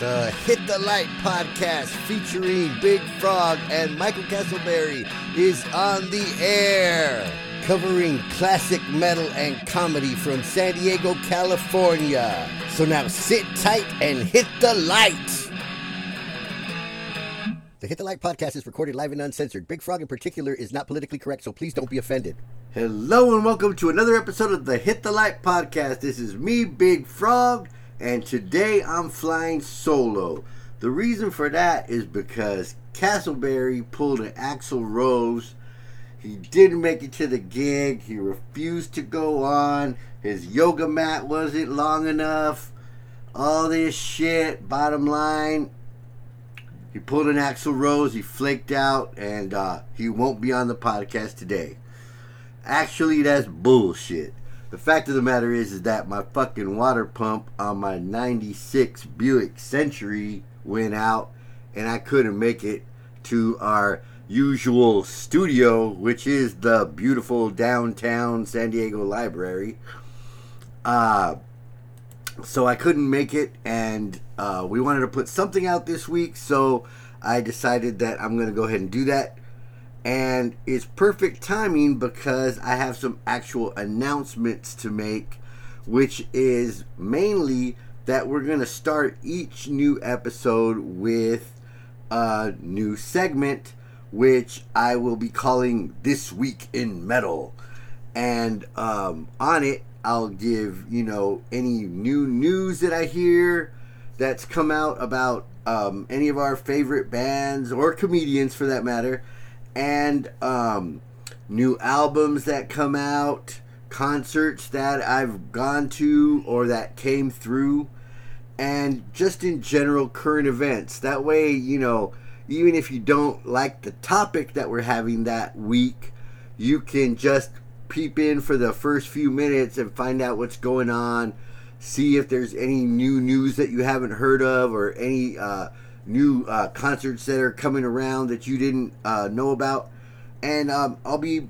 The Hit the Light podcast featuring Big Frog and Michael Castleberry is on the air, covering classic metal and comedy from San Diego, California. So now sit tight and hit the light. The Hit the Light podcast is recorded live and uncensored. Big Frog in particular is not politically correct, so please don't be offended. Hello and welcome to another episode of the Hit the Light podcast. This is me, Big Frog, and today I'm flying solo. The reason for that is because Castleberry pulled an Axl Rose. He didn't make it to the gig. He refused to go on. His yoga mat wasn't long enough. All this shit. Bottom line, he pulled an Axl Rose. He flaked out, and uh, he won't be on the podcast today. Actually, that's bullshit. The fact of the matter is, is that my fucking water pump on my '96 Buick Century went out, and I couldn't make it to our usual studio, which is the beautiful downtown San Diego Library. Uh, so I couldn't make it, and uh, we wanted to put something out this week, so I decided that I'm going to go ahead and do that. And it's perfect timing because I have some actual announcements to make, which is mainly that we're going to start each new episode with a new segment, which I will be calling This Week in Metal. And um, on it, I'll give, you know, any new news that I hear that's come out about um, any of our favorite bands or comedians for that matter, and um, new albums that come out, concerts that I've gone to or that came through, and just in general current events. That way, you know, even if you don't like the topic that we're having that week, you can just peep in for the first few minutes and find out what's going on. See if there's any new news that you haven't heard of or any uh, new uh, concerts that are coming around that you didn't uh, know about. And um, I'll be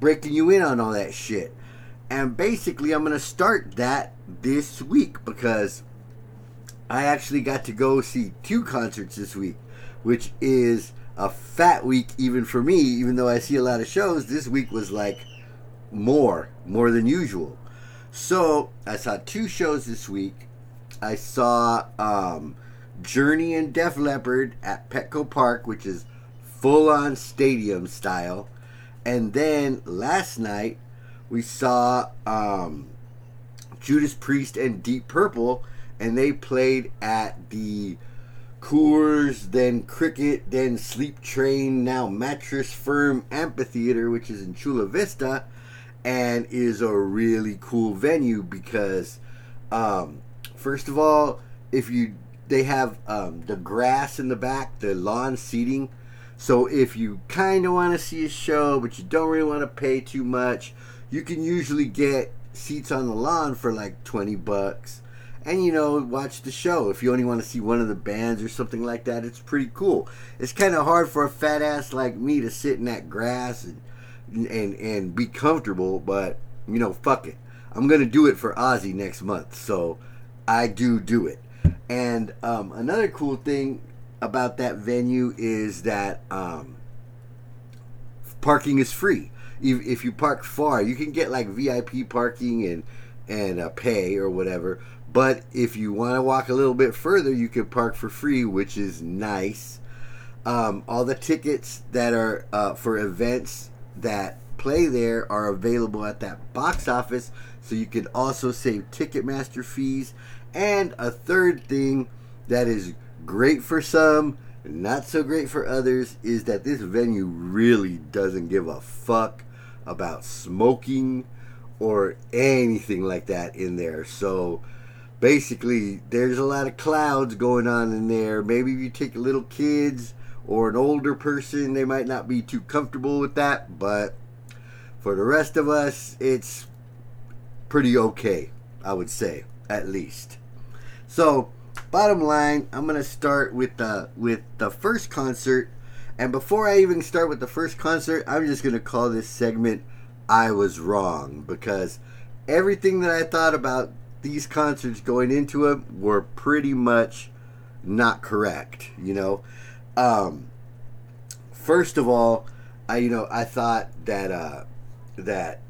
breaking you in on all that shit. And basically, I'm going to start that this week because I actually got to go see two concerts this week, which is a fat week even for me, even though I see a lot of shows. This week was like more, more than usual. So I saw two shows this week. I saw um, Journey and Def Leppard at Petco Park, which is full on stadium style. And then last night we saw um, Judas Priest and Deep Purple, and they played at the Coors, then Cricket, then Sleep Train, now Mattress Firm Amphitheater, which is in Chula Vista and is a really cool venue because um, first of all if you they have um, the grass in the back the lawn seating so if you kind of want to see a show but you don't really want to pay too much you can usually get seats on the lawn for like 20 bucks and you know watch the show if you only want to see one of the bands or something like that it's pretty cool it's kind of hard for a fat ass like me to sit in that grass and and and be comfortable, but you know, fuck it. I'm gonna do it for Ozzy next month, so I do do it. And um, another cool thing about that venue is that um, parking is free. If, if you park far, you can get like VIP parking and and uh, pay or whatever. But if you want to walk a little bit further, you can park for free, which is nice. Um, all the tickets that are uh, for events that play there are available at that box office, so you can also save Ticketmaster fees. And a third thing that is great for some, not so great for others, is that this venue really doesn't give a fuck about smoking or anything like that in there. So basically, there's a lot of clouds going on in there. Maybe if you take little kids or an older person, they might not be too comfortable with that, but for the rest of us, it's pretty okay, I would say, at least. So, bottom line, I'm gonna start with the with the first concert, and before I even start with the first concert, I'm just gonna call this segment "I was wrong" because everything that I thought about these concerts going into them were pretty much not correct. You know, um, first of all, I you know I thought that uh, that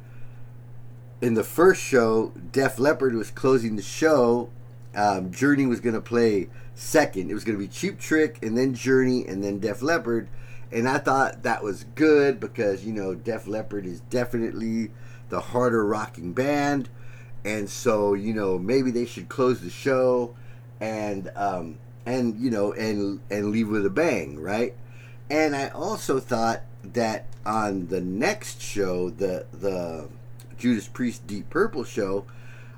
in the first show, Def Leppard was closing the show. Um, Journey was going to play second. It was going to be Cheap Trick and then Journey and then Def Leppard. And I thought that was good because, you know, Def Leppard is definitely the harder rocking band. And so, you know, maybe they should close the show and, um, and, you know, and, and leave with a bang, right? And I also thought that on the next show, the, the, Judas Priest Deep Purple show,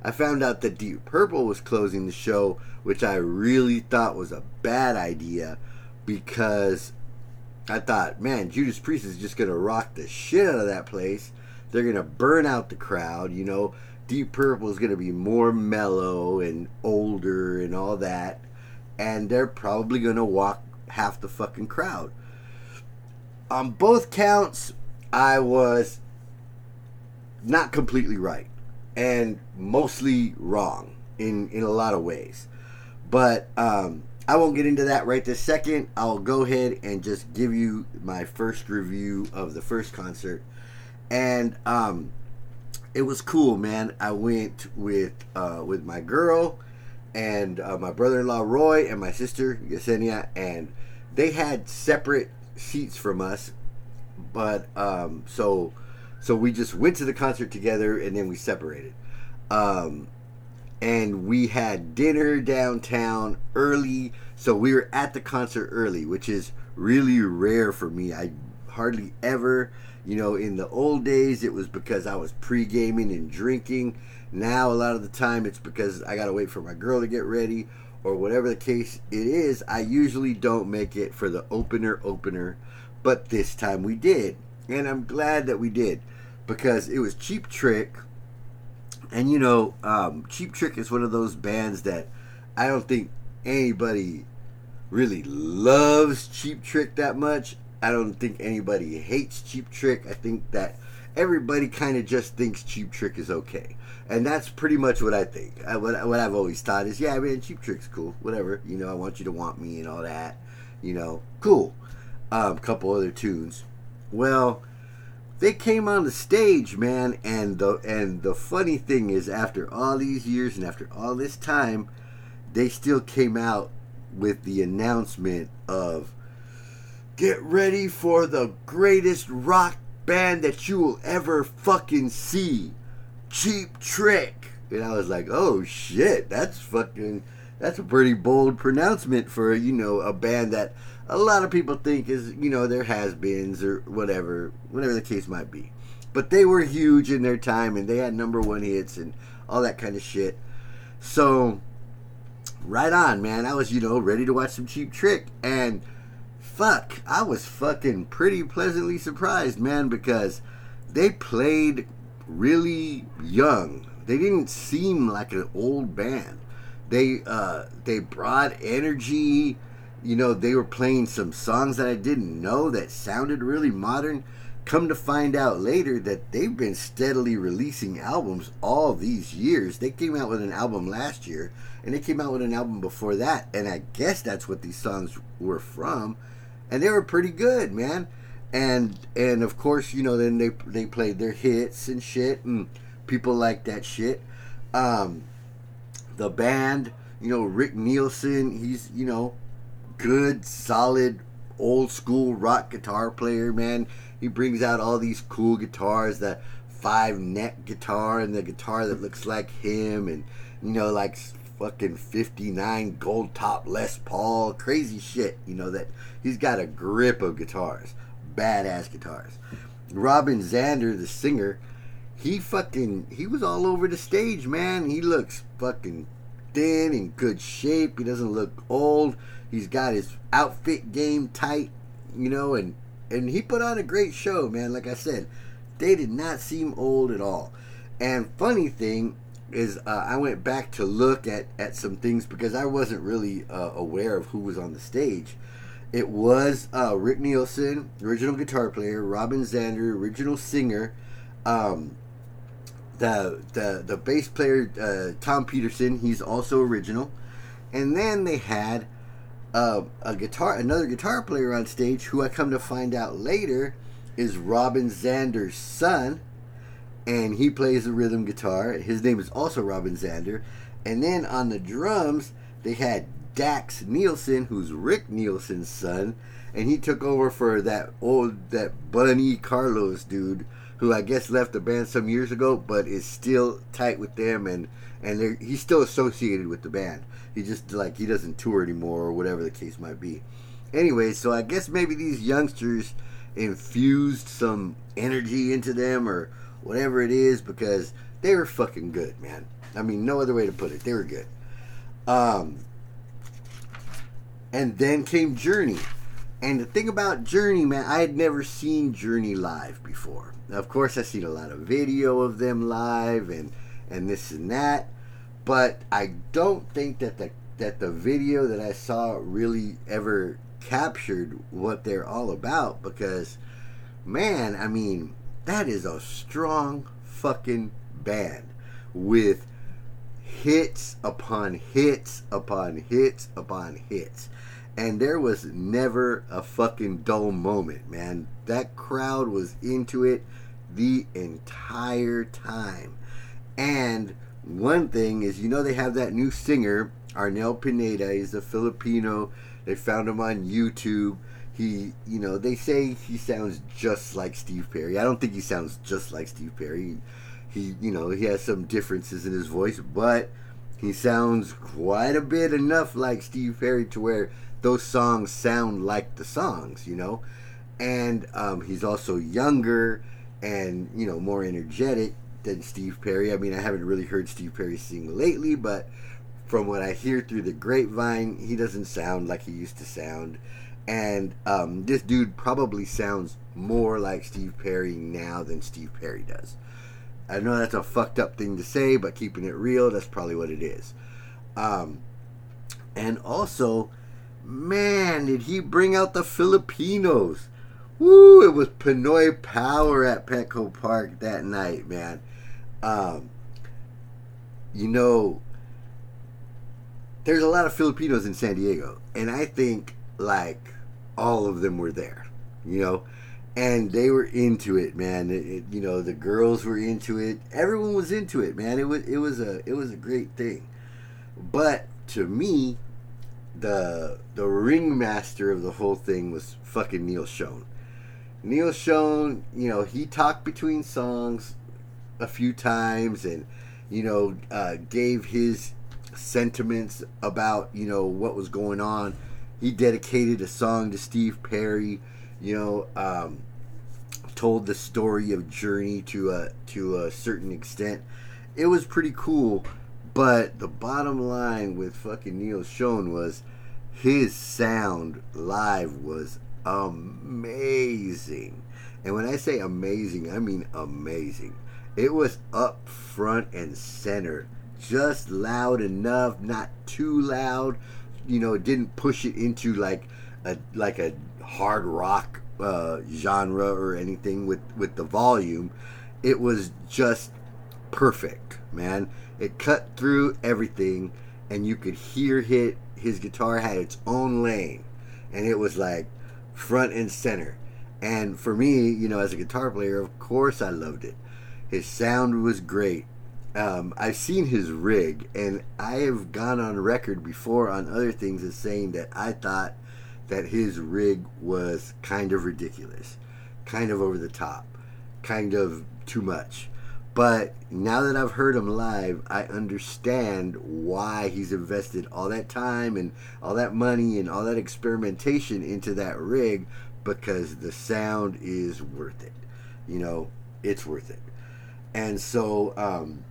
I found out that Deep Purple was closing the show, which I really thought was a bad idea because I thought, man, Judas Priest is just going to rock the shit out of that place. They're going to burn out the crowd, you know. Deep Purple is going to be more mellow and older and all that. And they're probably going to walk half the fucking crowd. On both counts, I was not completely right and mostly wrong in in a lot of ways. But um, I won't get into that right this second. I'll go ahead and just give you my first review of the first concert, and um, it was cool, man. I went with uh, with my girl and uh, my brother-in-law Roy and my sister Yesenia, and they had separate seats from us. But um, so so we just went to the concert together and then we separated. Um, and we had dinner downtown early. So we were at the concert early, which is really rare for me. I hardly ever, you know, in the old days, it was because I was pre gaming and drinking. Now, a lot of the time, it's because I got to wait for my girl to get ready or whatever the case it is. I usually don't make it for the opener opener, but this time we did. And I'm glad that we did because it was Cheap Trick, and you know, um, Cheap Trick is one of those bands that I don't think anybody really loves Cheap Trick that much. I don't think anybody hates Cheap Trick. I think that everybody kind of just thinks Cheap Trick is okay. And that's pretty much what I think. I, what, what I've always thought is, yeah, man, Cheap Trick's cool. Whatever. You know, I want you to want me and all that. You know, cool. A um, couple other tunes. Well, they came on the stage, man, and the and the funny thing is, after all these years and after all this time, they still came out with the announcement of get ready for the greatest rock band that you will ever fucking see, Cheap Trick. And I was like, oh shit, that's fucking, that's a pretty bold pronouncement for you know a band that a lot of people think is you know their has-beens or whatever, whatever the case might be. But they were huge in their time and they had number one hits and all that kind of shit. So, right on, man. I was you know ready to watch some Cheap Trick and fuck, I was fucking pretty pleasantly surprised, man, because they played really young. They didn't seem like an old band. They uh, they brought energy you know, they were playing some songs that I didn't know that sounded really modern. Come to find out later that they've been steadily releasing albums all these years. They came out with an album last year, and they came out with an album before that, and I guess that's what these songs were from, and they were pretty good, man. And and of course, you know, then they they played their hits and shit, and people like that shit. Um, the band, you know, Rick Nielsen, he's you know good, solid, old school rock guitar player, man. He brings out all these cool guitars, the five neck guitar and the guitar that looks like him, and you know, like fucking 59 gold top Les Paul, crazy shit, you know, that he's got a grip of guitars, badass guitars. Robin Zander, the singer, he fucking, he was all over the stage, man. He looks fucking thin, in good shape. He doesn't look old. He's got his outfit game tight, you know, and and he put on a great show, man. Like I said, they did not seem old at all. And funny thing is, uh, I went back to look at at some things because I wasn't really uh, aware of who was on the stage. It was uh, Rick Nielsen, original guitar player, Robin Zander, original singer, um, the the the bass player uh, Tom Petersson. he's also original, and then they had uh, a guitar, another guitar player on stage, who I come to find out later is Robin Zander's son, and he plays the rhythm guitar. His name is also Robin Zander. And then on the drums, they had Dax Nielsen, who's Rick Nielsen's son, and he took over for that old that Bunny Carlos dude, who I guess left the band some years ago, but is still tight with them, and and he's still associated with the band. He just like he doesn't tour anymore, or whatever the case might be. Anyway, so I guess maybe these youngsters infused some energy into them, or whatever it is, because they were fucking good, man. I mean, no other way to put it. They were good. Um, and then came Journey. And the thing about Journey, man, I had never seen Journey live before. Of course, I've seen a lot of video of them live and and this and that, but I don't think that the that the video that I saw really ever captured what they're all about because man, I mean, that is a strong fucking band with hits upon hits upon hits upon hits. And there was never a fucking dull moment, man. That crowd was into it the entire time. And one thing is, you know, they have that new singer, Arnel Pineda. He's a Filipino. They found him on YouTube. He, you know, they say he sounds just like Steve Perry. I don't think he sounds just like Steve Perry. He, he you know, he has some differences in his voice, but he sounds quite a bit enough like Steve Perry to where those songs sound like the songs, you know. And um, he's also younger and you know more energetic than Steve Perry. I mean, I haven't really heard Steve Perry sing lately, but from what I hear through the grapevine, he doesn't sound like he used to sound. And um, this dude probably sounds more like Steve Perry now than Steve Perry does. I know that's a fucked up thing to say, but keeping it real, that's probably what it is. Um, and also, man, did he bring out the Filipinos? Woo! It was Pinoy Power at Petco Park that night, man. Um, you know, there's a lot of Filipinos in San Diego, and I think like all of them were there, you know, and they were into it, man. It, it, you know, the girls were into it. Everyone was into it, man. It was it was a it was a great thing. But to me, the the ringmaster of the whole thing was fucking Neal Schon. Neal Schon, you know, he talked between songs a few times and you know uh, gave his sentiments about you know what was going on. He dedicated a song to Steve Perry. You know, um, told the story of Journey to a to a certain extent. It was pretty cool, but the bottom line with fucking Neal Schon was his sound live was amazing. And when I say amazing, I mean amazing. It was up front and center, just loud enough, not too loud. You know, it didn't push it into like a like a hard rock uh, genre or anything with with the volume. It was just perfect, man. It cut through everything, and you could hear hit his guitar had its own lane, and it was like front and center. And for me, you know, as a guitar player, of course I loved it. His sound was great. Um, I've seen his rig, and I have gone on record before on other things as saying that I thought that his rig was kind of ridiculous, kind of over the top, kind of too much. But now that I've heard him live, I understand why he's invested all that time and all that money and all that experimentation into that rig because the sound is worth it. You know, it's worth it. And so, um,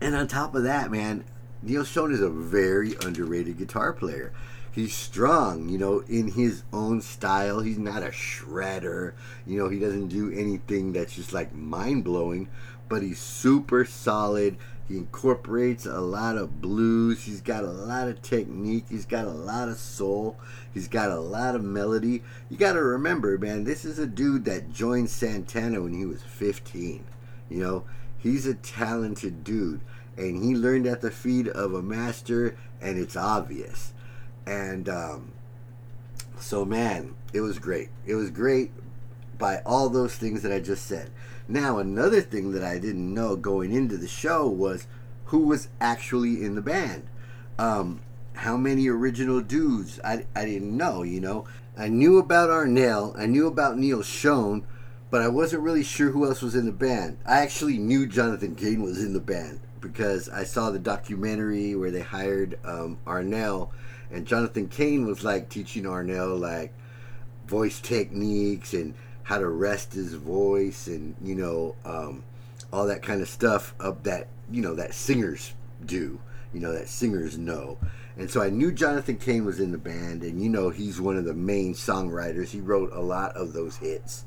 and on top of that, man, Neal Schon is a very underrated guitar player. He's strong, you know, in his own style. He's not a shredder. You know, he doesn't do anything that's just like mind blowing, but he's super solid. He incorporates a lot of blues. He's got a lot of technique. He's got a lot of soul. He's got a lot of melody. You got to remember, man, this is a dude that joined Santana when he was 15. You know, he's a talented dude, and he learned at the feet of a master, and it's obvious. And um, so, man, it was great. It was great by all those things that I just said. Now, another thing that I didn't know going into the show was who was actually in the band. Um, how many original dudes? I, I didn't know, you know. I knew about Arnel, I knew about Neal Schon, but I wasn't really sure who else was in the band. I actually knew Jonathan Cain was in the band because I saw the documentary where they hired um, Arnel, and Jonathan Cain was like teaching Arnel like voice techniques and how to rest his voice and you know um, all that kind of stuff of that you know that singers do you know that singers know. And so i knew jonathan cain was in the band and you know he's one of the main songwriters. He wrote a lot of those hits.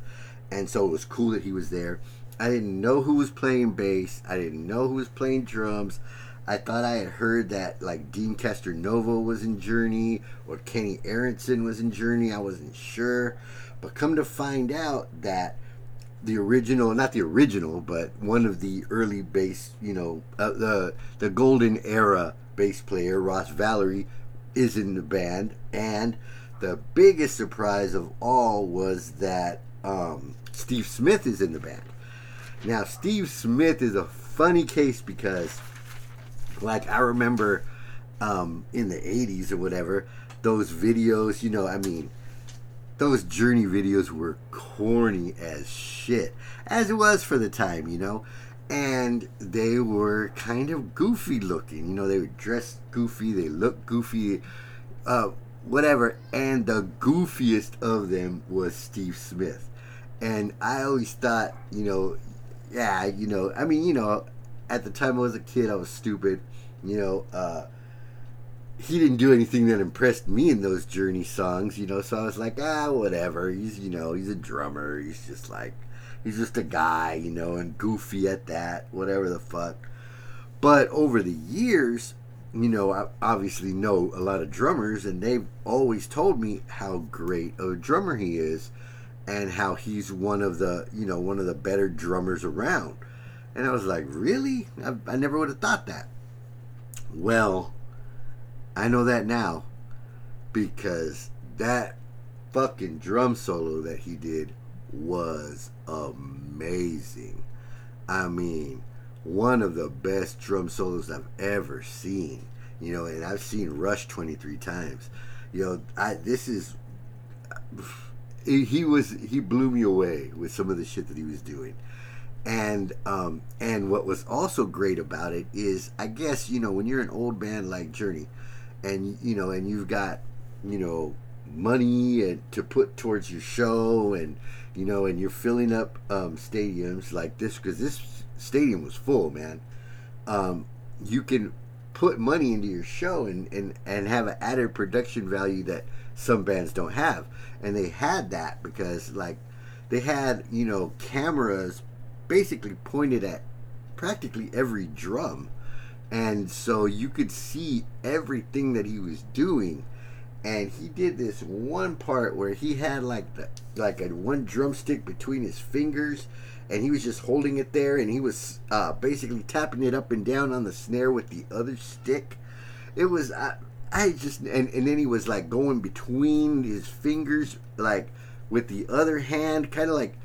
And so it was cool that he was there. I didn't know who was playing bass. I didn't know who was playing drums. I thought I had heard that like Deen Castronovo was in Journey or Kenny Aronson was in Journey. I wasn't sure. But come to find out that the original, not the original, but one of the early bass, you know, uh, the the golden era bass player, Ross Valory, is in the band. And the biggest surprise of all was that um, Steve Smith is in the band. Now, Steve Smith is a funny case because, like, I remember um, in the 80s or whatever, those videos, you know, I mean, those Journey videos were corny as shit, as it was for the time, you know. And they were kind of goofy looking, you know. They were dressed goofy, they looked goofy, uh, whatever. And the goofiest of them was Steve Smith. And I always thought, you know, yeah, you know, I mean, you know, at the time I was a kid, I was stupid, you know. Uh, he didn't do anything that impressed me in those Journey songs, you know. So I was like, ah, whatever. He's, you know, he's a drummer. He's just like, he's just a guy, you know, and goofy at that, whatever the fuck. But over the years, you know, I obviously know a lot of drummers, and they've always told me how great a drummer he is, and how he's one of the, you know, one of the better drummers around. And I was like, really? I, I never would have thought that. Well, I know that now because that fucking drum solo that he did was amazing. I mean, one of the best drum solos I've ever seen. You know, and I've seen Rush 23 times. You know, I this is he was he blew me away with some of the shit that he was doing. And um and what was also great about it is I guess, you know, when you're an old band like Journey, and you know, and you've got you know money and to put towards your show, and you know, and you're filling up um, stadiums like this because this stadium was full, man. Um, you can put money into your show and, and, and have an added production value that some bands don't have. And they had that because, like, they had, you know, cameras basically pointed at practically every drum and so you could see everything that he was doing. And he did this one part where he had like the like a one drumstick between his fingers. And he was just holding it there. And he was uh, basically tapping it up and down on the snare with the other stick. It was i, I just and, and then he was like going between his fingers like with the other hand. Kind of like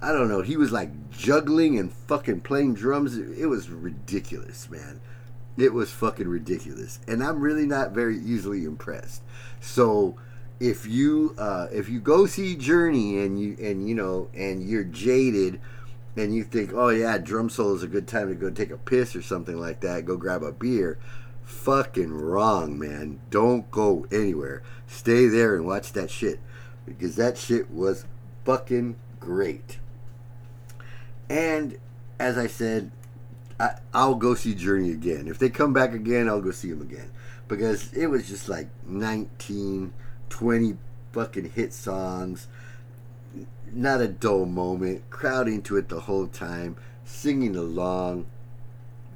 i don't know. He was like juggling and fucking playing drums. It was ridiculous man it was fucking ridiculous, and I'm really not very easily impressed. So if you uh, if you go see Journey and you and you know and you're jaded and you think, oh yeah, drum solo is a good time to go take a piss or something like that, go grab a beer. Fucking wrong, man. Don't go anywhere. Stay there and watch that shit because that shit was fucking great. And as I said, I, I'll go see Journey again. If they come back again, I'll go see them again because it was just like 19, 20 fucking hit songs. Not a dull moment. Crowd into it the whole time, singing along.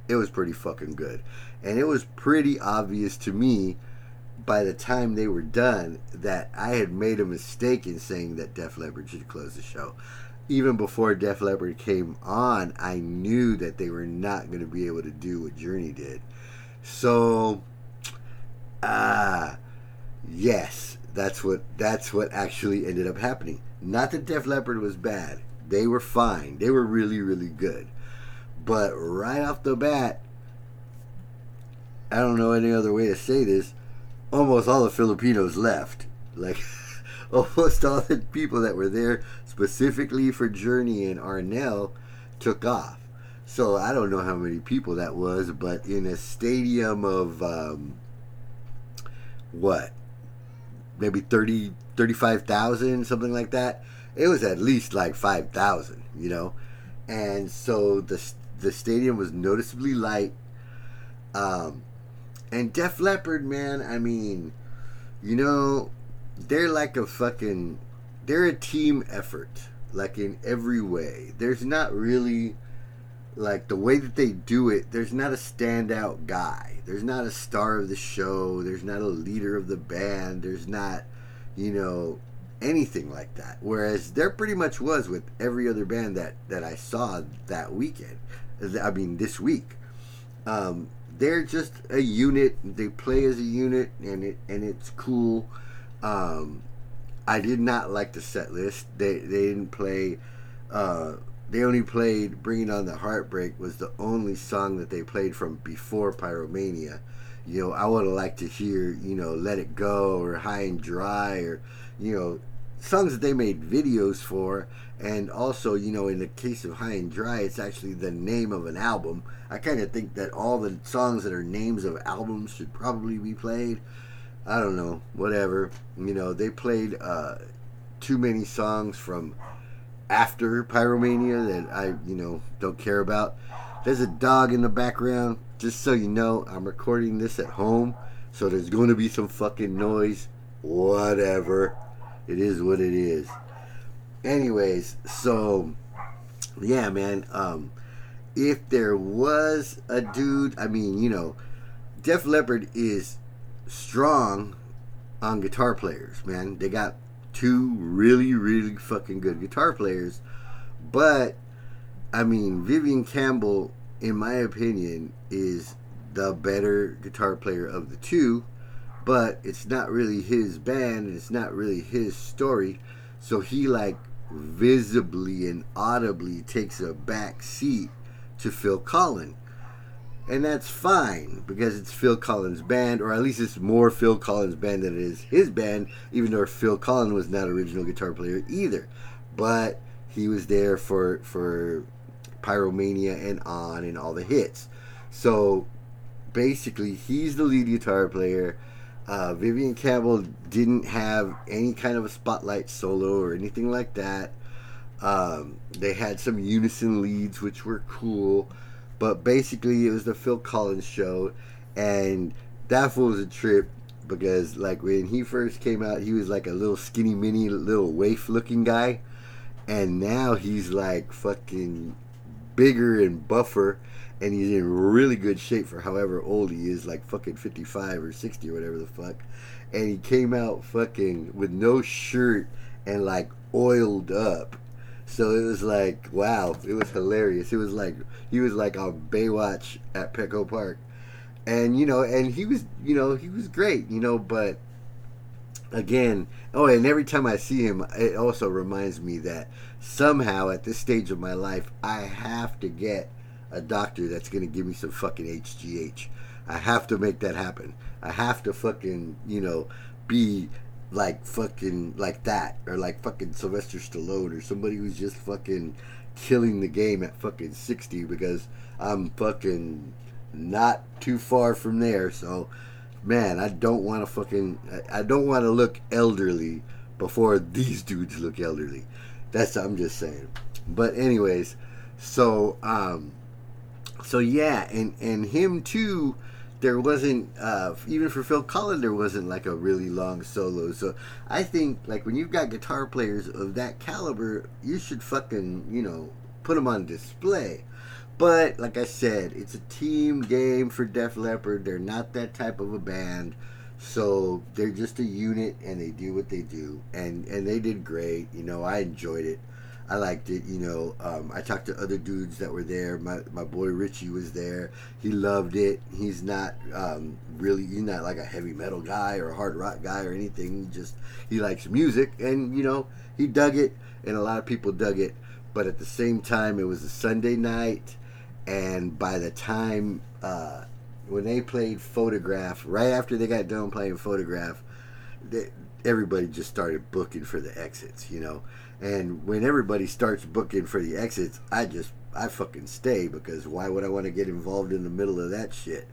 It was pretty fucking good. And it was pretty obvious to me by the time they were done that I had made a mistake in saying that Def Leppard should close the show even before Def Leppard came on, I knew that they were not going to be able to do what Journey did. So, ah, uh, yes, that's what that's what actually ended up happening. Not that Def Leppard was bad; they were fine. They were really, really good. But right off the bat, I don't know any other way to say this. Almost all the Filipinos left. Like almost all the people that were there specifically for Journey and Arnel took off. So I don't know how many people that was, but in a stadium of um, what, maybe 30, 35,000, something like that. It was at least like 5,000, you know? And so the, the stadium was noticeably light. Um, and Def Leppard, man, I mean, you know, they're like a fucking, they're a team effort, like in every way. There's not really, like the way that they do it, there's not a standout guy. There's not a star of the show. There's not a leader of the band. There's not, you know, anything like that. Whereas there pretty much was with every other band that that I saw that weekend. I mean, this week. Um, they're just a unit. They play as a unit, and it and it's cool. Um, I did not like the set list. They they didn't play. Uh, they only played "Bringing On the Heartbreak" was the only song that they played from before Pyromania. You know, I would have liked to hear you know "Let It Go" or "High and Dry" or you know songs that they made videos for and also you know in the case of high and dry it's actually the name of an album i kind of think that all the songs that are names of albums should probably be played i don't know whatever you know they played uh, too many songs from after pyromania that i you know don't care about there's a dog in the background just so you know i'm recording this at home so there's going to be some fucking noise whatever it is what it is. Anyways, so yeah, man. Um, if there was a dude, I mean, you know, Def Leppard is strong on guitar players, man. They got two really, really fucking good guitar players. But, I mean, Vivian Campbell, in my opinion, is the better guitar player of the two but it's not really his band and it's not really his story. So he like visibly and audibly takes a back seat to Phil Collen. And that's fine because it's Phil Collen's band, or at least it's more Phil Collen's band than it is his band, even though Phil Collen was not original guitar player either. But he was there for for Pyromania and on and all the hits. So basically he's the lead guitar player uh, Vivian Campbell didn't have any kind of a spotlight solo or anything like that. Um, they had some unison leads, which were cool, but basically it was the Phil Collen show, and that was a trip because like when he first came out, he was like a little skinny mini, little waif looking guy, and now he's like fucking bigger and buffer and he's in really good shape for however old he is, like fucking 55 or 60 or whatever the fuck. And he came out fucking with no shirt and like oiled up. So it was like, wow, it was hilarious. It was like, he was like on Baywatch at Petco Park. And, you know, and he was, you know, he was great, you know, but again, oh, and every time I see him, it also reminds me that somehow at this stage of my life, I have to get a doctor that's going to give me some fucking HGH. I have to make that happen. I have to fucking, you know, be like fucking like that or like fucking Sylvester Stallone or somebody who's just fucking killing the game at fucking 60 because I'm fucking not too far from there. So, man, I don't want to fucking I don't want to look elderly before these dudes look elderly. That's I'm just saying. But anyways, so um so yeah, and and him too. There wasn't uh, even for Phil Collen. There wasn't like a really long solo. So I think like when you've got guitar players of that caliber, you should fucking you know put them on display. But like I said, it's a team game for Def Leppard. They're not that type of a band. So they're just a unit and they do what they do. And and they did great. You know, I enjoyed it. I liked it. You know, um, I talked to other dudes that were there. My my boy Richie was there. He loved it. He's not um, really he's not like a heavy metal guy or a hard rock guy or anything. He just he likes music, and you know he dug it, and a lot of people dug it. But at the same time, it was a Sunday night, and by the time uh, when they played Photograph, right after they got done playing Photograph, they, everybody just started booking for the exits, you know. And when everybody starts booking for the exits, I just I fucking stay because why would I want to get involved in the middle of that shit?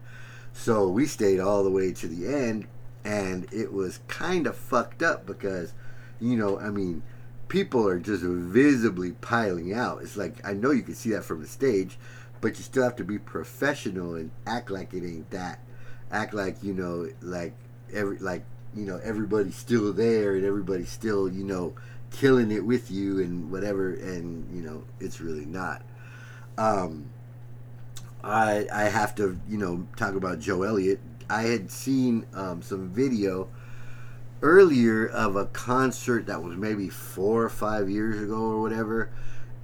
So we stayed all the way to the end, and it was kind of fucked up because, you know, I mean, people are just visibly piling out. It's like I know you can see that from the stage, but you still have to be professional and act like it ain't that. Act like you know, like every like you know everybody's still there and everybody's still you know killing it with you and whatever and you know it's really not. Um i i have to you know talk about joe elliott. I had seen um, some video earlier of a concert that was maybe four or five years ago or whatever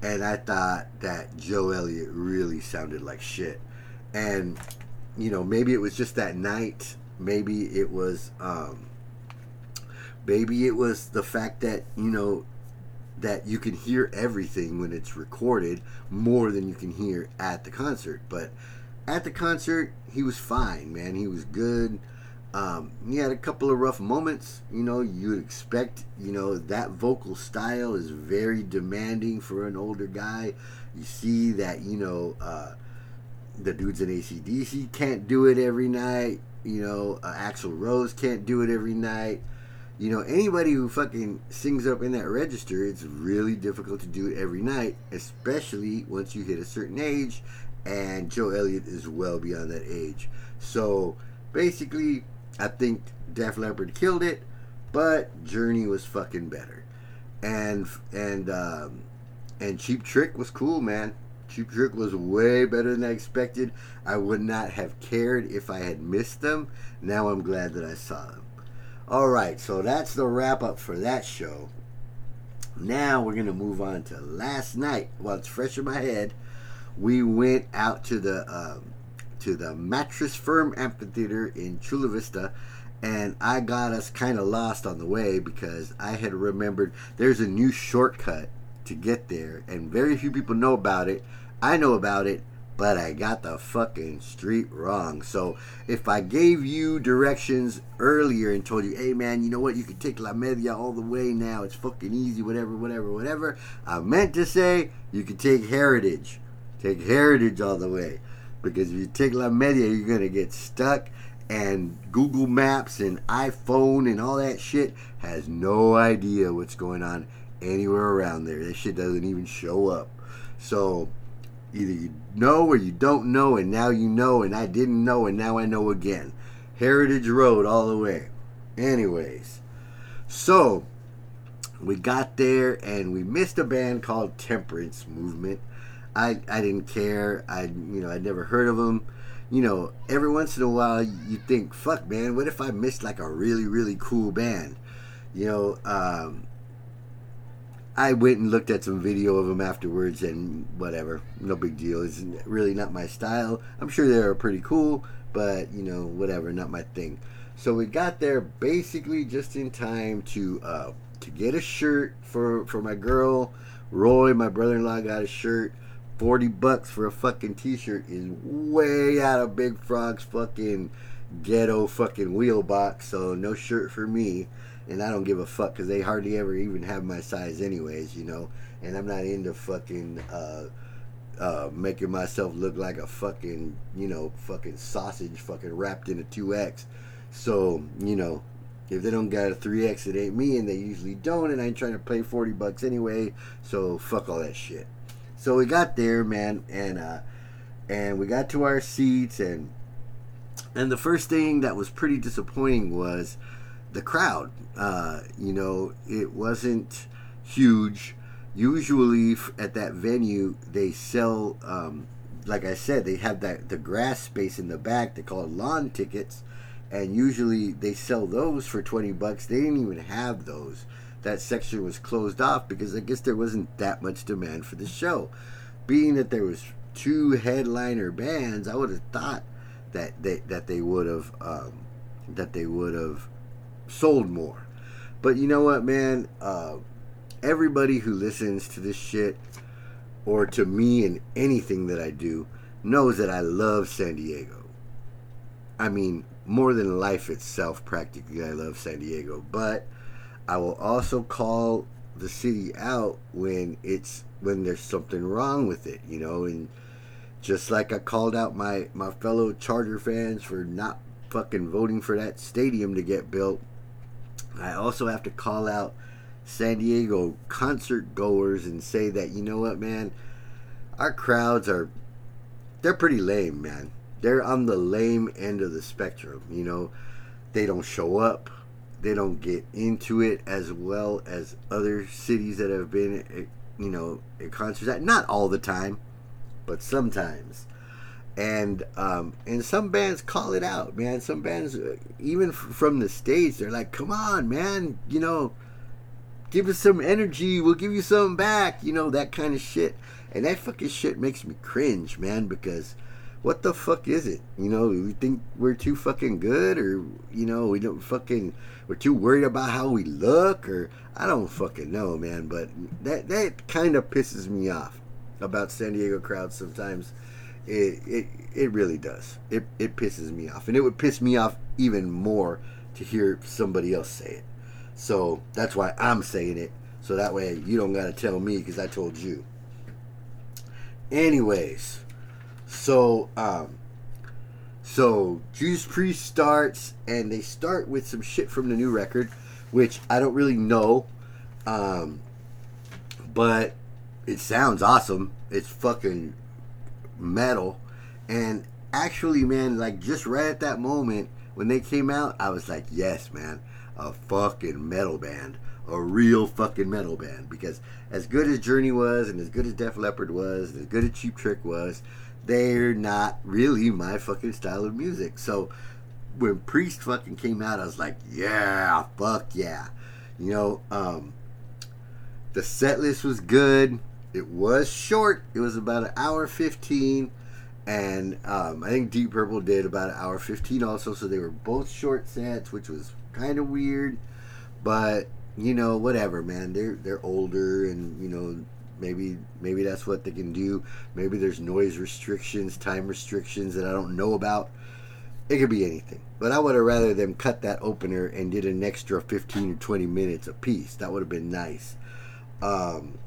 and i thought that joe elliott really sounded like shit. And you know maybe it was just that night. Maybe it was um maybe it was the fact that you know that you can hear everything when it's recorded more than you can hear at the concert. But at the concert he was fine man. He was good. Um, he had a couple of rough moments. You know you'd expect you know that vocal style is very demanding for an older guy. You see that you know uh, the dudes in acdc can't do it every night. You know uh, axl rose can't do it every night you know, anybody who fucking sings up in that register, it's really difficult to do it every night, especially once you hit a certain age. And Joe Elliott is well beyond that age. So basically, I think Def Leppard killed it, but Journey was fucking better. And and um, and Cheap Trick was cool, man. Cheap Trick was way better than I expected. I would not have cared if I had missed them. Now I'm glad that I saw them. All right, so that's the wrap up for that show. Now we're gonna move on to last night. While it's fresh in my head, we went out to the um, to the Mattress Firm Amphitheater in Chula Vista, and I got us kind of lost on the way because I had remembered there's a new shortcut to get there, and very few people know about it. I know about it, but I got the fucking street wrong. So if I gave you directions earlier and told you, hey man, you know what, you can take La Media all the way now, it's fucking easy, whatever, whatever, whatever, I meant to say you can take Heritage. Take Heritage all the way. Because if you take La Media, you're gonna get stuck and Google Maps and iPhone and all that shit has no idea what's going on anywhere around there. That shit doesn't even show up. So Either you know or you don't know, and now you know, and I didn't know, and now I know again. Heritage Road all the way. Anyways, so we got there and we missed a band called Temperance Movement. I I didn't care. I you know I'd never heard of them. You know, every once in a while you think, "Fuck, man, what if I missed like a really really cool band?" You know, um, I went and looked at some video of them afterwards, and whatever, no big deal. It's really not my style. I'm sure they are pretty cool, but you know, whatever, not my thing. So we got there basically just in time to uh, to get a shirt for for my girl. Roy, my brother-in-law, got a shirt. Forty bucks for a fucking T-shirt is way out of Big Frog's fucking ghetto fucking wheel box. So no shirt for me and I don't give a fuck because they hardly ever even have my size, anyways, you know. And I'm not into fucking uh, uh, making myself look like a fucking, you know, fucking sausage, fucking wrapped in a two X. So, you know, if they don't got a three X, it ain't me, and they usually don't. And I ain't trying to pay forty bucks anyway. So fuck all that shit. So we got there, man, and uh, and we got to our seats, and and the first thing that was pretty disappointing was the crowd. Uh, you know, it wasn't huge. Usually at that venue, they sell, um, like I said, they have that the grass space in the back. They call it lawn tickets, and usually they sell those for twenty bucks. They didn't even have those. that section was closed off because I guess there wasn't that much demand for the show. Being that there was two headliner bands, I would have thought that they that they would have um, that they would have sold more. But you know what, man? Uh, everybody who listens to this shit or to me and anything that I do knows that I love San Diego. I mean, more than life itself, practically, I love San Diego. But I will also call the city out when it's when there's something wrong with it, you know, and just like I called out my my fellow Charger fans for not fucking voting for that stadium to get built, I also have to call out San Diego concert goers and say that you know what, man, our crowds are they're pretty lame, man. They're on the lame end of the spectrum, you know. They don't show up they don't get into it as well as other cities that have been, eh, you know, at concerts. Not all the time, but sometimes. And um, and some bands call it out, man. Some bands, uh, even from the states, they're like, "Come on, man, you know, give us some energy. We'll give you something back." You know that kind of shit. And that fucking shit makes me cringe, man, because what the fuck is it? You know, we think we're too fucking good, or you know, we don't fucking we're too worried about how we look, or I don't fucking know, man. But that that kind of pisses me off about San Diego crowds sometimes. It it it really does. It it pisses me off, and it would piss me off even more to hear somebody else say it. So that's why I'm saying it. So that way you don't gotta tell me because I told you. Anyways so, um, so Judas Priest starts, and they start with some shit from the new record, which I don't really know, um, but it sounds awesome. It's fucking metal, and actually, man, like just right at that moment when they came out, I was like, yes, man, a fucking metal band, a real fucking metal band, because as good as Journey was, and as good as Def Leppard was, and as good as Cheap Trick was they're not really my fucking style of music. So when Priest fucking came out, I was like, yeah, fuck yeah. You know, um, the set list was good. It was short. It was about an hour 15. And um, I think Deep Purple did about an hour 15 also. So they were both short sets, which was kind of weird. But, you know, whatever, man. They're, they're older and, you know, Maybe maybe that's what they can do. Maybe there's noise restrictions, time restrictions that I don't know about. It could be anything. But I would have rather them cut that opener and did an extra 15 or 20 minutes a piece. That would have been nice. Um,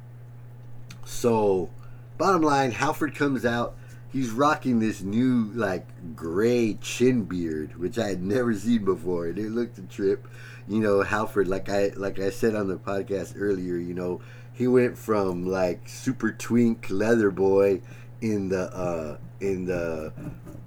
so, bottom line, Halford comes out. He's rocking this new, like, gray chin beard, which I had never seen before. And it looked a trip. You know, Halford, like I like I said on the podcast earlier, you know, he went from like super twink leather boy in the uh, in the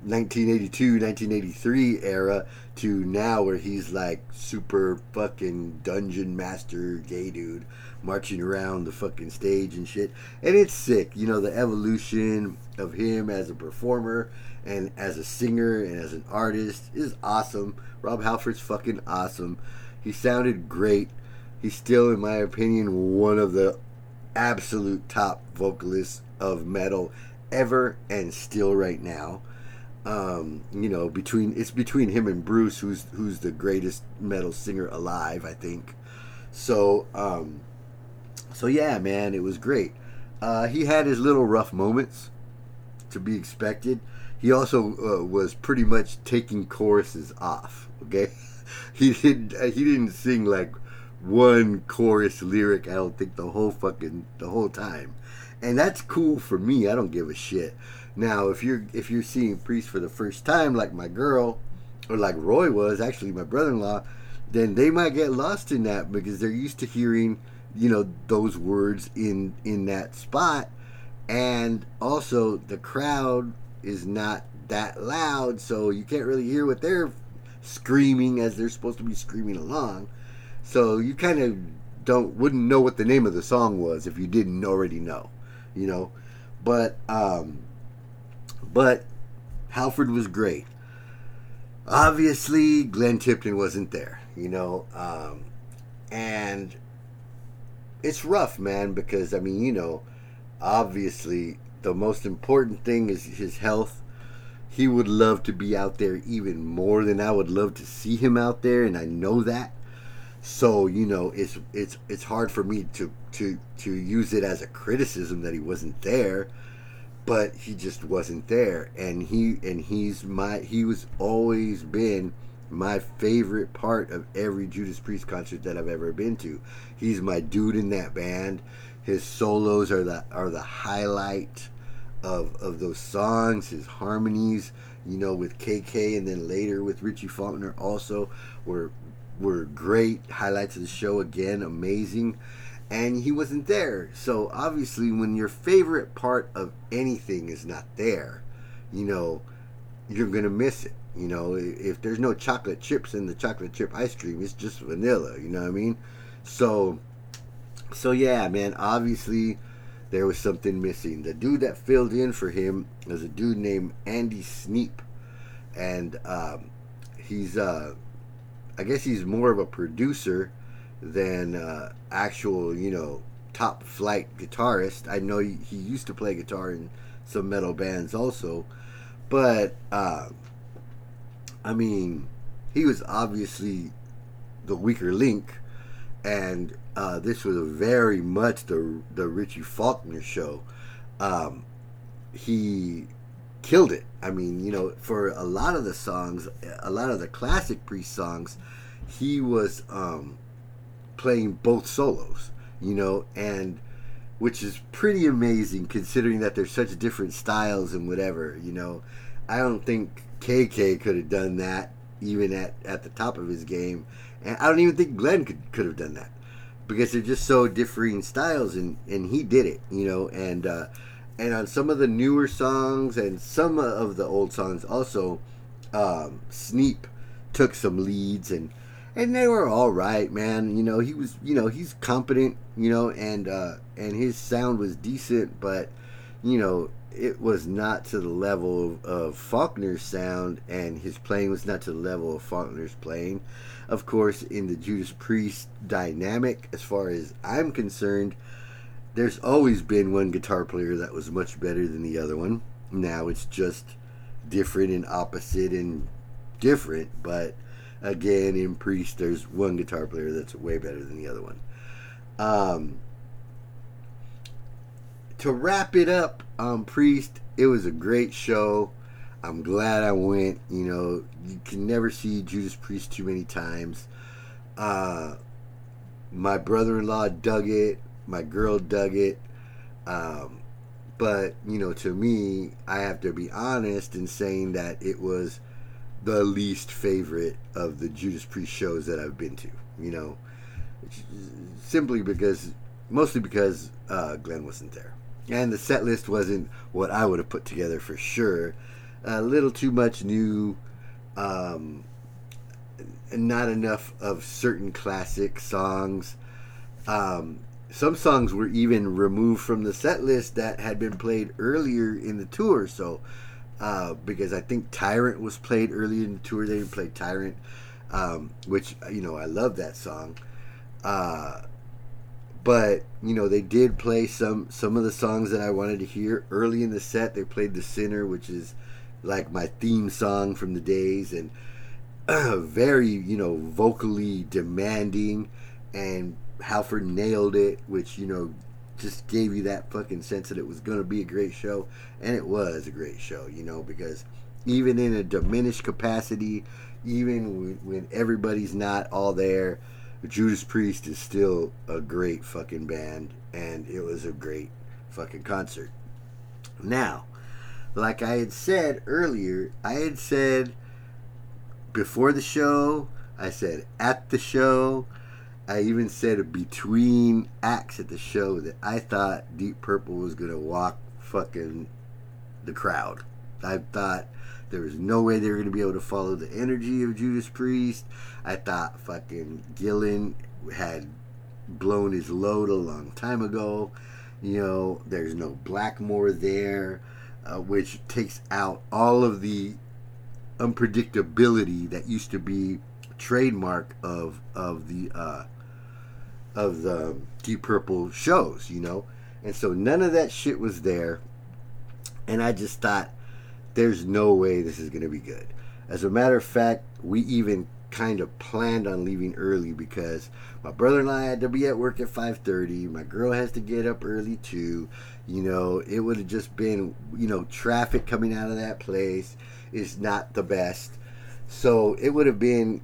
1982 1983 era to now where he's like super fucking dungeon master gay dude marching around the fucking stage and shit. And it's sick you know the evolution of him as a performer and as a singer and as an artist is awesome. Rob halford's fucking awesome. He sounded great. He's still, in my opinion, one of the absolute top vocalists of metal ever and still right now. Um, you know, between it's between him and Bruce, who's who's the greatest metal singer alive, I think. So, um, so yeah, man, it was great. Uh, he had his little rough moments, to be expected. He also uh, was pretty much taking choruses off. Okay, he didn't he didn't sing like one chorus lyric. I don't think the whole fucking the whole time, and that's cool for me. I don't give a shit. Now, if you're if you're seeing Priest for the first time, like my girl, or like Roy was actually my brother-in-law, then they might get lost in that because they're used to hearing you know those words in in that spot, and also the crowd is not that loud, so you can't really hear what they're screaming as they're supposed to be screaming along. So you kind of don't wouldn't know what the name of the song was if you didn't already know, you know. But um, but Halford was great. Obviously, Glenn Tipton wasn't there, you know, um, and it's rough, man, because I mean, you know, obviously the most important thing is his health. He would love to be out there even more than I would love to see him out there, and I know that. So you know, it's it's it's hard for me to to to use it as a criticism that he wasn't there, but he just wasn't there, and he and he's my he was always been my favorite part of every Judas Priest concert that I've ever been to. He's my dude in that band. His solos are the are the highlight of of those songs. His harmonies, you know, with KK and then later with Richie Faulkner also were were great highlights of the show. Again, amazing. And he wasn't there. So obviously, when your favorite part of anything is not there, you know, you're gonna miss it. You know, if there's no chocolate chips in the chocolate chip ice cream, it's just vanilla. You know what I mean? So, so yeah, man. Obviously, there was something missing. The dude that filled in for him was a dude named Andy Sneap, and um, he's, uh, I guess, he's more of a producer than uh, actual, you know, top flight guitarist. I know he, used to play guitar in some metal bands also, but. Uh, I mean, he was obviously the weaker link, and uh, this was very much the the Richie Faulkner show. Um, he killed it. I mean, you know, for a lot of the songs, a lot of the classic Priest songs, he was um, playing both solos. You know, and which is pretty amazing considering that there's such different styles and whatever. You know, I don't think KK could have done that even at, at the top of his game. And I don't even think Glenn could, could have done that because they're just so differing styles and, and he did it, you know, and uh, and on some of the newer songs and some of the old songs also um, Sneap took some leads and and they were all right, man. You know, he was, you know, he's competent, you know, and uh, and his sound was decent, but you know, it was not to the level of, Faulkner's sound, and his playing was not to the level of Faulkner's playing. Of course, in the Judas Priest dynamic, as far as I'm concerned, there's always been one guitar player that was much better than the other one. Now it's just different and opposite and different, but again, in Priest, there's one guitar player that's way better than the other one. Um, to wrap it up, um, Priest, it was a great show. I'm glad I went. You know, you can never see Judas Priest too many times. Uh, my brother-in-law dug it. My girl dug it. Um, but you know, to me, I have to be honest in saying that it was the least favorite of the Judas Priest shows that I've been to. You know, simply because, mostly because uh, Glenn wasn't there and the set list wasn't what I would have put together for sure. A little too much new, um, not enough of certain classic songs. Um, some songs were even removed from the set list that had been played earlier in the tour. So, uh, because I think Tyrant was played early in the tour, they didn't play Tyrant, um, which you know I love that song. Uh, but you know they did play some some of the songs that I wanted to hear early in the set. They played "The Sinner," which is like my theme song from the days, and very you know vocally demanding. And Halford nailed it, which you know just gave you that fucking sense that it was going to be a great show, and it was a great show. You know because even in a diminished capacity, even when, when everybody's not all there Judas Priest is still a great fucking band, and it was a great fucking concert. Now, like I had said earlier, I had said before the show, I said at the show, I even said between acts at the show that I thought Deep Purple was gonna walk fucking the crowd. I thought there was no way they were to be able to follow the energy of Judas Priest. I thought fucking Gillan had blown his load a long time ago. You know, there's no Blackmore there, uh, which takes out all of the unpredictability that used to be trademark of of the uh, of the Deep Purple shows, you know, and so none of that shit was there, and I just thought, there's no way this is gonna be good. As a matter of fact, we even kind of planned on leaving early because my brother and I had to be at work at 5:30. My girl has to get up early too. You know, it would have just been, you know, traffic coming out of that place is not the best. So it would have been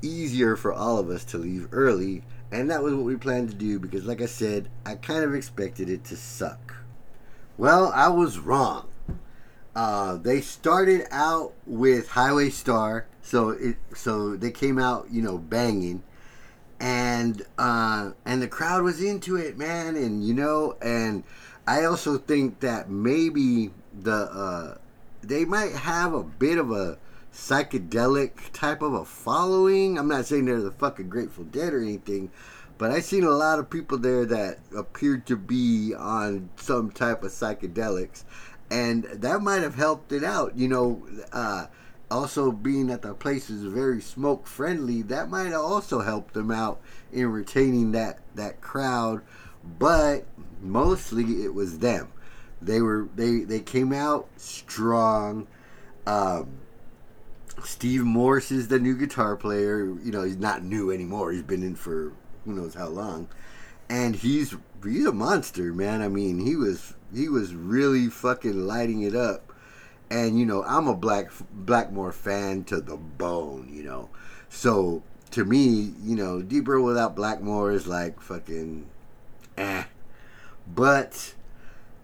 easier for all of us to leave early, and that was what we planned to do because like I said, I kind of expected it to suck. Well, I was wrong. Uh, they started out with Highway Star, so it so they came out, you know, banging, and uh, and the crowd was into it, man, and you know, and I also think that maybe the uh, they might have a bit of a psychedelic type of a following. I'm not saying they're the fucking Grateful Dead or anything, but I seen a lot of people there that appeared to be on some type of psychedelics and that might have helped it out. You know, uh, also being that the place is very smoke friendly, that might have also helped them out in retaining that that crowd. But mostly it was them. They were they they came out strong. Um, Steve Morse is the new guitar player. You know, he's not new anymore. He's been in for who knows how long, and he's he's a monster, man. I mean, he was he was really fucking lighting it up. And you know, I'm a Black Blackmore fan to the bone, you know. So to me, you know, Deeper without Blackmore is like fucking eh. But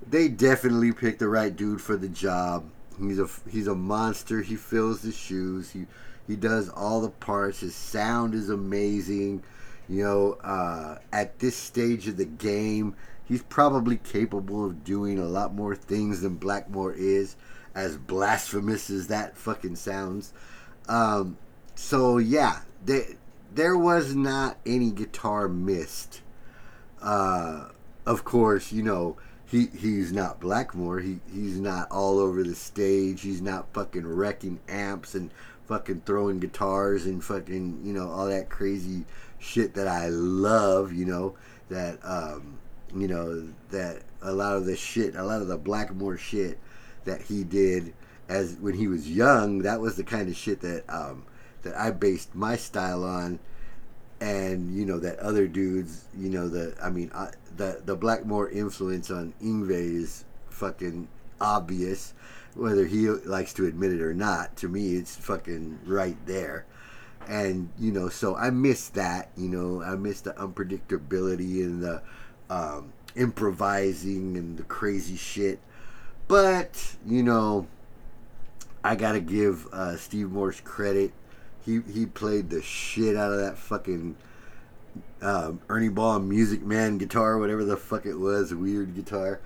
they definitely picked the right dude for the job. He's a he's a monster. He fills the shoes. He he does all the parts. His sound is amazing. You know, uh, at this stage of the game, he's probably capable of doing a lot more things than Blackmore is, as blasphemous as that fucking sounds. Um, so yeah, there there was not any guitar missed. Uh, of course, you know he he's not Blackmore. He he's not all over the stage. He's not fucking wrecking amps and fucking throwing guitars and fucking you know all that crazy shit that I love. You know that um, you know that a lot of the shit, a lot of the Blackmore shit that he did as when he was young, that was the kind of shit that um, that I based my style on, and you know that other dudes, you know the I mean uh, the the Blackmore influence on Yngwie is fucking obvious, whether he likes to admit it or not. To me, it's fucking right there. And you know, so I miss that. You know, I miss the unpredictability and the um, improvising and the crazy shit. But you know, I gotta give uh, Steve Morse credit. He he played the shit out of that fucking um, Ernie Ball Music Man guitar, whatever the fuck it was, weird guitar.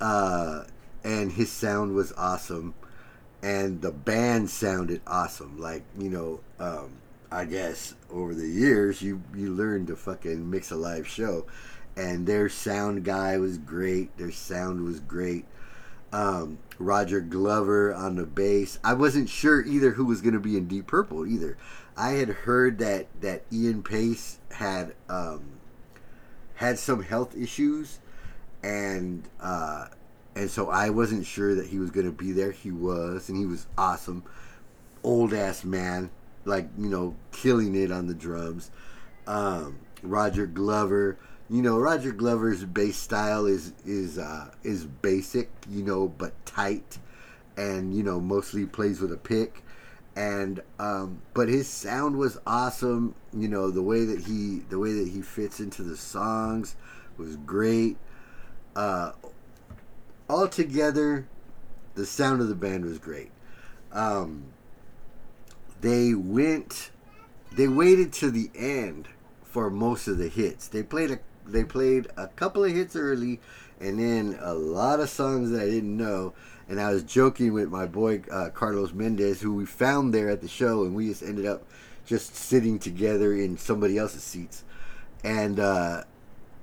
Uh, and his sound was awesome, and the band sounded awesome. Like you know, um, I guess over the years you you learn to fucking mix a live show and their sound guy was great. Their sound was great. Um, Roger Glover on the bass. I wasn't sure either who was going to be in Deep Purple either. I had heard that that Ian Paice had um, had some health issues, and uh, and so I wasn't sure that he was going to be there. He was, and he was awesome. Old ass man, like you know, killing it on the drums. Um, Roger Glover you know Roger Glover's bass style is is uh, is basic, you know, but tight, and you know mostly plays with a pick, and um, but his sound was awesome. You know the way that he the way that he fits into the songs was great. Uh, altogether, the sound of the band was great. Um, they went, they waited to the end for most of the hits. They played a they played a couple of hits early and then a lot of songs that I didn't know. And I was joking with my boy uh, Carlos Mendez, who we found there at the show, and we just ended up just sitting together in somebody else's seats. And uh,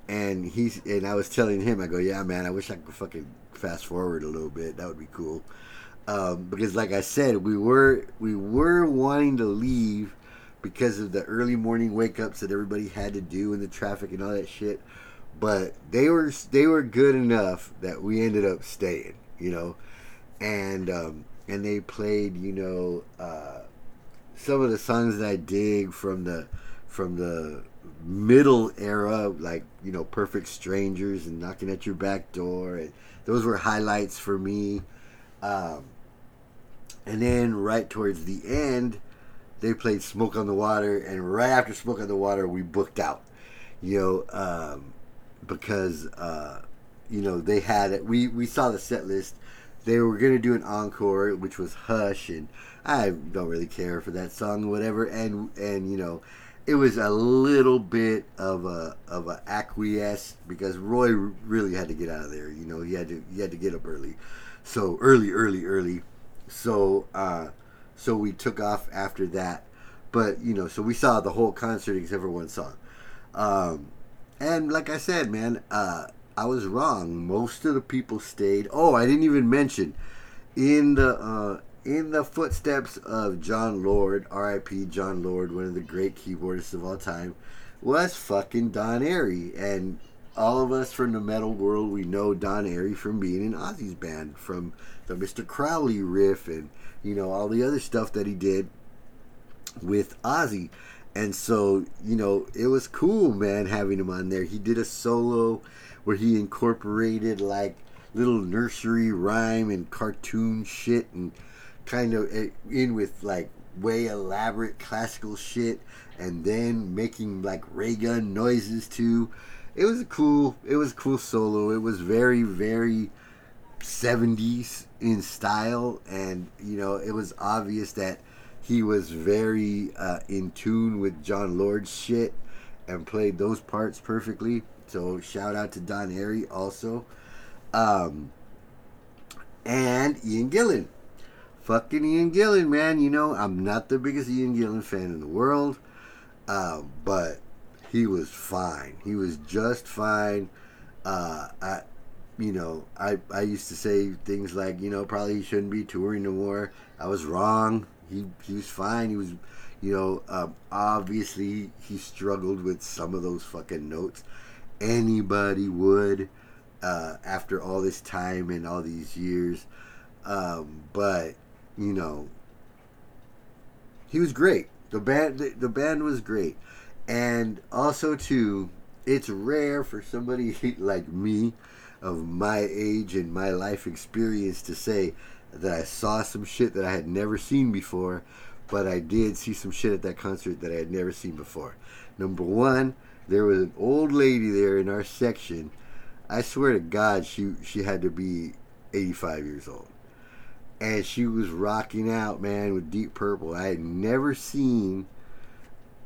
and he's and I was telling him, I go, yeah, man, I wish I could fucking fast forward a little bit. That would be cool. Um, because, like I said, we were we were wanting to leave because of the early morning wake ups that everybody had to do and the traffic and all that shit. But they were they were good enough that we ended up staying, you know, and um, and they played, you know, uh, some of the songs that I dig from the from the middle era, like you know, Perfect Strangers and Knocking at Your Back Door, and those were highlights for me. Um, and then right towards the end, they played Smoke on the Water, and right after Smoke on the Water, we booked out. You know, um, because uh, you know they had it. We we saw the set list. They were gonna do an encore, which was Hush, and I don't really care for that song, whatever. And and you know, it was a little bit of a of a acquiesce because Roy really had to get out of there. You know, he had to he had to get up early, so early, early, early. So uh, so we took off after that. But you know, so we saw the whole concert except for one song. Um, and like I said, man, uh, I was wrong. Most of the people stayed. Oh, I didn't even mention in the uh, in the footsteps of Jon Lord, R.I.P. Jon Lord, one of the great keyboardists of all time, was fucking Don Airey. And all of us from the metal world, we know Don Airey from being in Ozzy's band, from the Mr. Crowley riff, and you know all the other stuff that he did with Ozzy. And so, you know, it was cool, man, having him on there. He did a solo where he incorporated like little nursery rhyme and cartoon shit and kind of eh, in with like way elaborate classical shit and then making like ray gun noises too. It was cool it was cool solo. It was very very 70s in style and you know, it was obvious that he was very uh, in tune with Jon Lord's shit and played those parts perfectly. So shout out to Don Airey also. Um, and Ian Gillan. Fucking Ian Gillan, man. You know, I'm not the biggest Ian Gillan fan in the world, uh, but he was fine. He was just fine. Uh, I, you know, I, I used to say things like, you know, probably he shouldn't be touring no more. I was wrong he he was fine. He was, you know, um, obviously he struggled with some of those fucking notes. Anybody would uh, after all this time and all these years, um, but you know, he was great. The band the, the band was great, and also too, it's rare for somebody like me of my age and my life experience to say that I saw some shit that I had never seen before, but I did see some shit at that concert that I had never seen before. Number one, there was an old lady there in our section. I swear to God, she she had to be 85 years old, and she was rocking out, man, with Deep Purple. I had never seen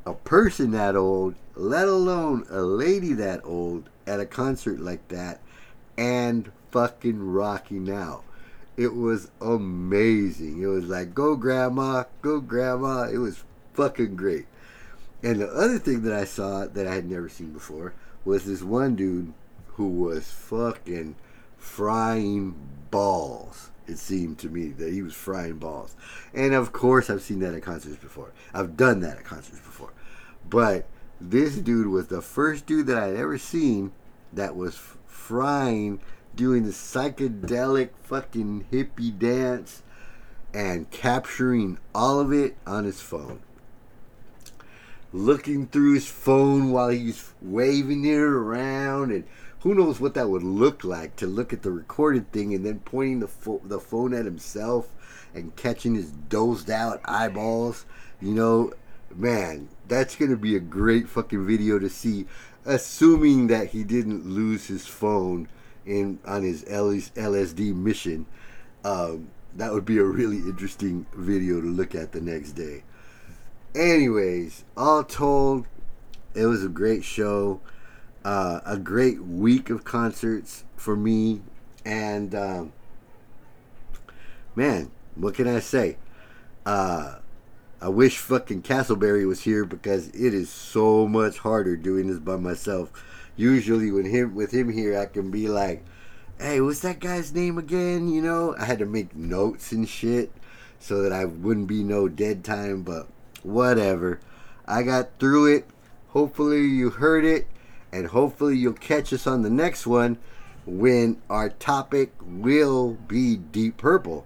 a person that old, let alone a lady that old, at a concert like that, and fucking rocking out. It was amazing. It was like, go grandma, go grandma. It was fucking great. And the other thing that I saw that I had never seen before was this one dude who was fucking frying balls. It seemed to me that he was frying balls. And of course, I've seen that at concerts before. I've done that at concerts before. But this dude was the first dude that I'd ever seen that was frying doing the psychedelic fucking hippie dance and capturing all of it on his phone. Looking through his phone while he's waving it around, and who knows what that would look like to look at the recorded thing and then pointing the, fo- the phone at himself and catching his dozed out eyeballs. You know, man, that's going to be a great fucking video to see, assuming that he didn't lose his phone in on his LSD mission. Um, that would be a really interesting video to look at the next day. Anyways, all told, it was a great show, uh, a great week of concerts for me, and um, man, what can I say? Uh, I wish fucking Castleberry was here because it is so much harder doing this by myself usually with him with him here, I can be like, "Hey, what's that guy's name again?" You know, I had to make notes and shit so that I wouldn't be no dead time. But whatever. I got through it. Hopefully, you heard it, and hopefully, you'll catch us on the next one when our topic will be Deep Purple.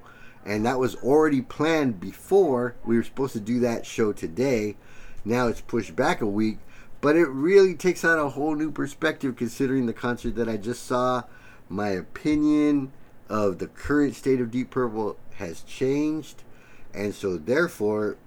And that was already planned before. We were supposed to do that show today. Now it's pushed back a week. But it really takes on a whole new perspective considering the concert that I just saw. My opinion of the current state of Deep Purple has changed. And so, therefore,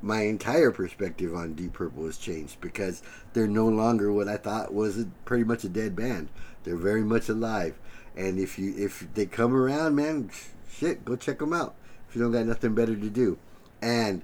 my entire perspective on Deep Purple has changed because they're no longer what I thought was a, pretty much a dead band. They're very much alive, and if you if they come around, man, shit, go check them out if you don't got nothing better to do, and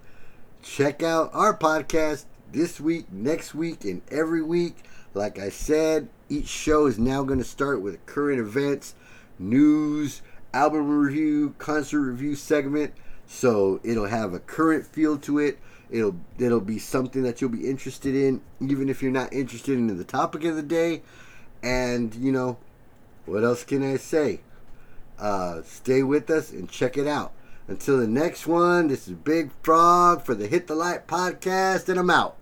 check out our podcast this week, next week, and every week. Like I said, each show is now going to start with current events, news, album review, concert review segment. So it'll have a current feel to it. It'll it'll be something that you'll be interested in, even if you're not interested in the topic of the day. And you know, what else can I say? Uh, stay with us and check it out. Until the next one, this is Big Frog for the Hit the Light podcast, and I'm out.